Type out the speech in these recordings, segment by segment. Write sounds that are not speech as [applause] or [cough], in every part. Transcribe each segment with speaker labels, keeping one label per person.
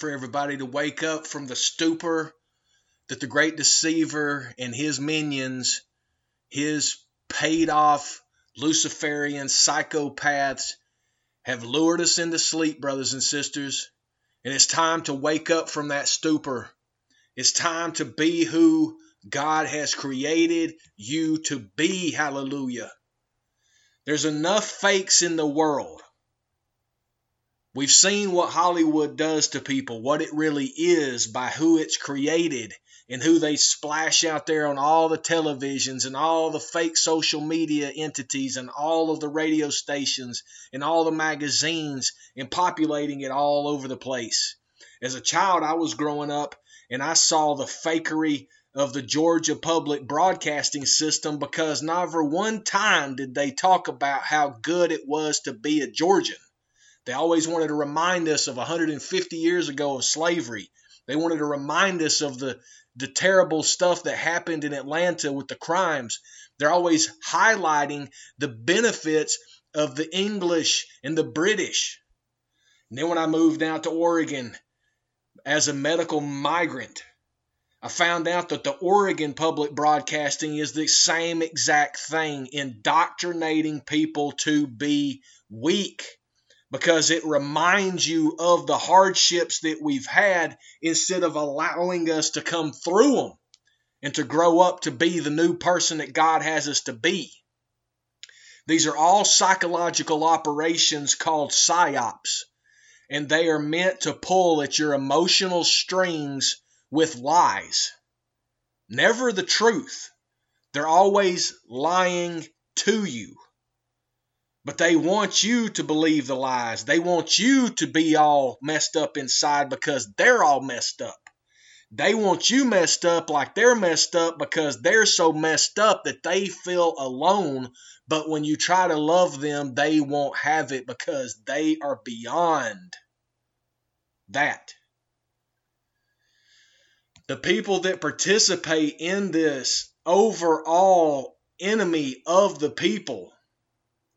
Speaker 1: for everybody to wake up from the stupor that the great deceiver and his minions, his paid off Luciferian psychopaths, have lured us into sleep, brothers and sisters. And it's time to wake up from that stupor. It's time to be who God has created you to be. Hallelujah. There's enough fakes in the world. We've seen what Hollywood does to people, what it really is by who it's created and who they splash out there on all the televisions and all the fake social media entities and all of the radio stations and all the magazines and populating it all over the place. As a child, I was growing up and I saw the fakery of the Georgia public broadcasting system because never one time did they talk about how good it was to be a Georgian. They always wanted to remind us of 150 years ago of slavery. They wanted to remind us of the, the terrible stuff that happened in Atlanta with the crimes. They're always highlighting the benefits of the English and the British. And then when I moved out to Oregon as a medical migrant, I found out that the Oregon public broadcasting is the same exact thing, indoctrinating people to be weak because it reminds you of the hardships that we've had instead of allowing us to come through them and to grow up to be the new person that God has us to be. These are all psychological operations called psyops, and they are meant to pull at your emotional strings with lies. Never the truth. They're always lying to you. But they want you to believe the lies. They want you to be all messed up inside because they're all messed up. They want you messed up like they're messed up because they're so messed up that they feel alone. But when you try to love them, they won't have it because they are beyond that. The people that participate in this overall enemy of the people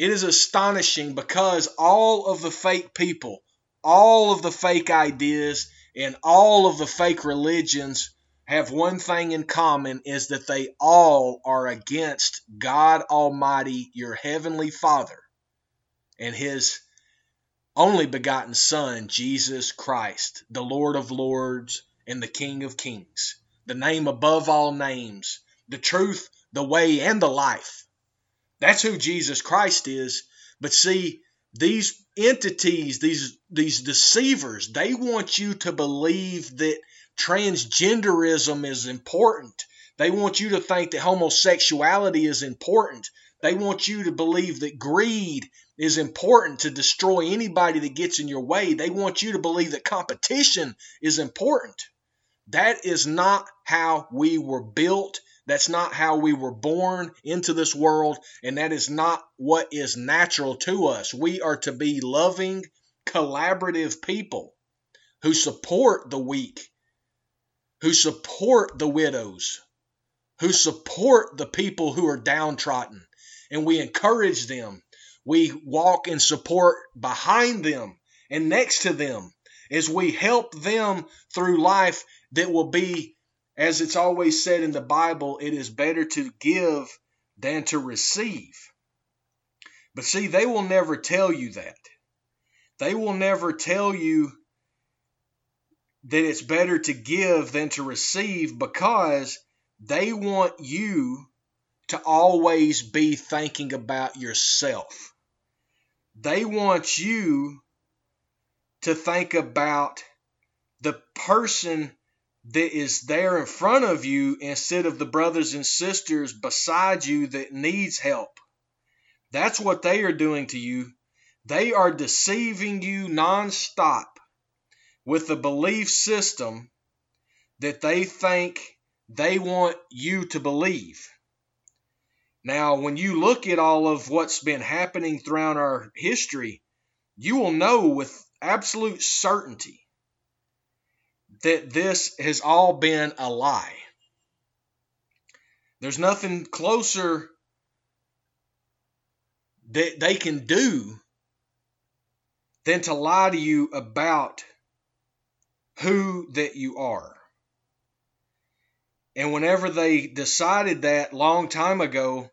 Speaker 1: it is astonishing because all of the fake people, all of the fake ideas, and all of the fake religions have one thing in common is that they all are against God Almighty, your heavenly Father, and his only begotten Son, Jesus Christ, the Lord of Lords and the King of Kings, the name above all names, the truth, the way, and the life. That's who Jesus Christ is. But see, these entities, these these deceivers, they want you to believe that transgenderism is important. They want you to think that homosexuality is important. They want you to believe that greed is important to destroy anybody that gets in your way. They want you to believe that competition is important. That is not how we were built. That's not how we were born into this world. And that is not what is natural to us. We are to be loving, collaborative people who support the weak, who support the widows, who support the people who are downtrodden. And we encourage them. We walk in support behind them and next to them as we help them through life that will be, as it's always said in the Bible, it is better to give than to receive. But see, they will never tell you that. They will never tell you that it's better to give than to receive because they want you to always be thinking about yourself. They want you to think about the person that is there in front of you instead of the brothers and sisters beside you that needs help. That's what they are doing to you. They are deceiving you nonstop with the belief system that they think they want you to believe. Now, when you look at all of what's been happening throughout our history, you will know with absolute certainty that this has all been a lie. There's nothing closer that they can do than to lie to you about who that you are. And whenever they decided that long time ago,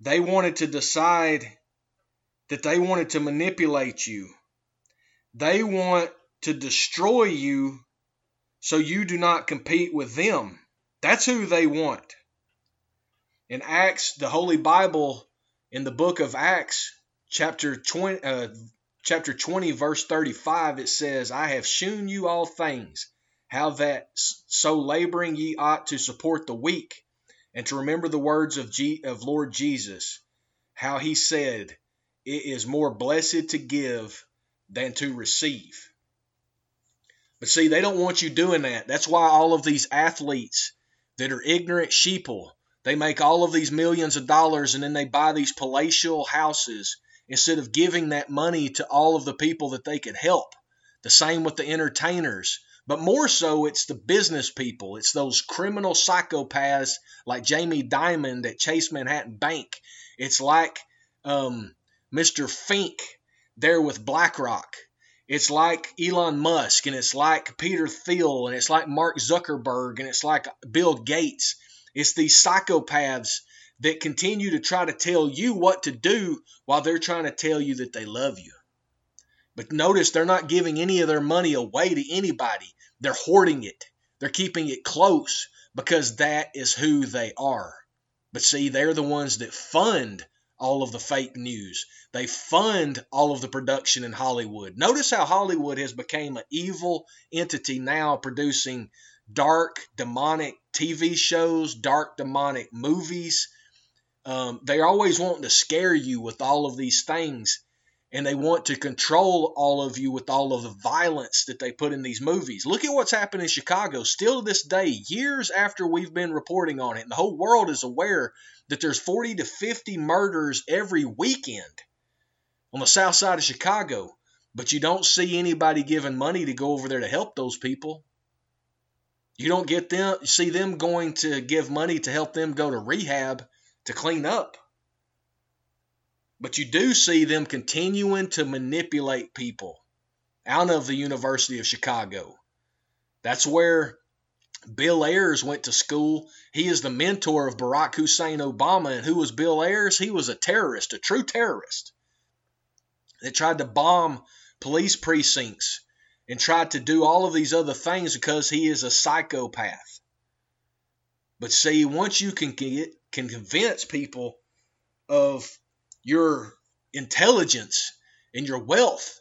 Speaker 1: they wanted to decide that they wanted to manipulate you. They want to destroy you so you do not compete with them. That's who they want. In Acts, the Holy Bible, in the book of Acts, chapter 20, uh, chapter 20, verse 35, it says, I have shewn you all things, how that so laboring ye ought to support the weak, and to remember the words of, G- of Lord Jesus, how he said, It is more blessed to give than to receive. But see, they don't want you doing that. That's why all of these athletes that are ignorant sheeple, they make all of these millions of dollars and then they buy these palatial houses instead of giving that money to all of the people that they could help. The same with the entertainers. But more so, it's the business people. It's those criminal psychopaths like Jamie Dimon at Chase Manhattan Bank. It's like um, Mr. Fink there with BlackRock. It's like Elon Musk and it's like Peter Thiel and it's like Mark Zuckerberg and it's like Bill Gates. It's these psychopaths that continue to try to tell you what to do while they're trying to tell you that they love you. But notice they're not giving any of their money away to anybody. They're hoarding it. They're keeping it close because that is who they are. But see, they're the ones that fund all of the fake news. They fund all of the production in Hollywood. Notice how Hollywood has become an evil entity now producing dark demonic TV shows, dark demonic movies. Um, they're always wanting to scare you with all of these things, and they want to control all of you with all of the violence that they put in these movies. Look at what's happened in Chicago. Still to this day, years after we've been reporting on it, and the whole world is aware that there's 40 to 50 murders every weekend on the south side of Chicago, but you don't see anybody giving money to go over there to help those people. You don't get them see them going to give money to help them go to rehab to clean up. But you do see them continuing to manipulate people out of the University of Chicago. That's where Bill Ayers went to school. He is the mentor of Barack Hussein Obama. And who was Bill Ayers? He was a terrorist, a true terrorist that tried to bomb police precincts and tried to do all of these other things because he is a psychopath. But see, once you can get can convince people of your intelligence and your wealth,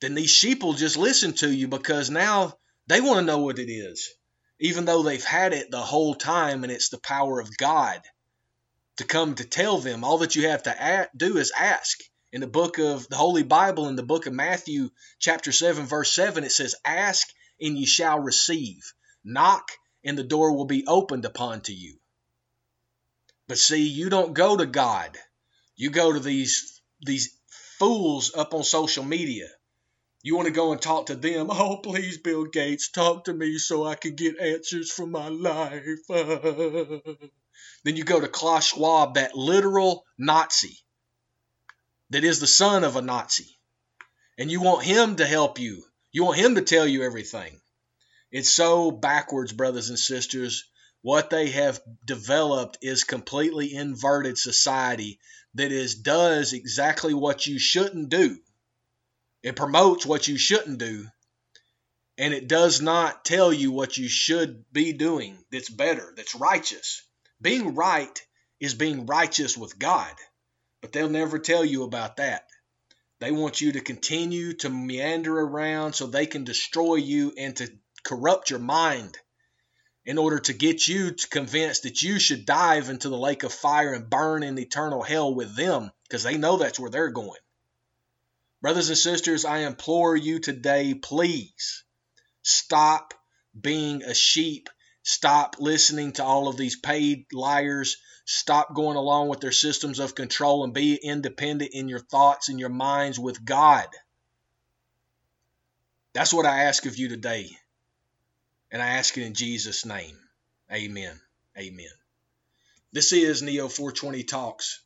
Speaker 1: then these sheep will just listen to you because now they want to know what it is, even though they've had it the whole time and it's the power of God to come to tell them. All that you have to do is ask. In the book of the Holy Bible, in the book of Matthew, chapter 7, verse 7, it says, Ask and ye shall receive. Knock and the door will be opened upon to you. But see, you don't go to God. You go to these these fools up on social media. You want to go and talk to them. Oh, please, Bill Gates, talk to me so I can get answers for my life. [laughs] then you go to Klaus Schwab, that literal Nazi that is the son of a Nazi. And you want him to help you. You want him to tell you everything. It's so backwards, brothers and sisters. What they have developed is completely inverted society that is does exactly what you shouldn't do. It promotes what you shouldn't do, and it does not tell you what you should be doing that's better, that's righteous. Being right is being righteous with God. But they'll never tell you about that. They want you to continue to meander around so they can destroy you and to corrupt your mind in order to get you to convinced that you should dive into the lake of fire and burn in eternal hell with them because they know that's where they're going. Brothers and sisters, I implore you today, please stop being a sheep. Stop listening to all of these paid liars Stop going along with their systems of control and be independent in your thoughts and your minds with God. That's what I ask of you today. And I ask it in Jesus' name. Amen. Amen. This is Neo 420 Talks,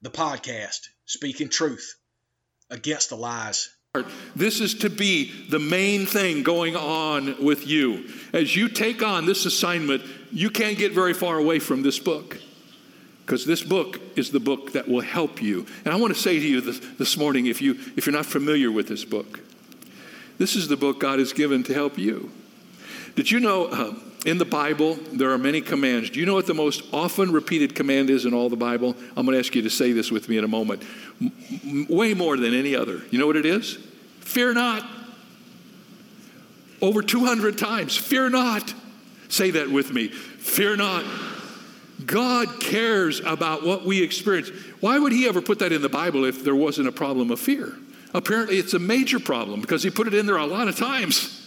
Speaker 1: the podcast, speaking truth against the lies.
Speaker 2: This is to be the main thing going on with you. As you take on this assignment, you can't get very far away from this book because this book is the book that will help you. And I want to say to you this, this morning, if, you, if you're not familiar with this book, this is the book God has given to help you. Did you know uh, in the Bible there are many commands? Do you know what the most often repeated command is in all the Bible? I'm going to ask you to say this with me in a moment. M- way more than any other. You know what it is? Fear not. Over 200 times. Fear not. Say that with me. Fear not. God cares about what we experience. Why would He ever put that in the Bible if there wasn't a problem of fear? Apparently, it's a major problem because He put it in there a lot of times.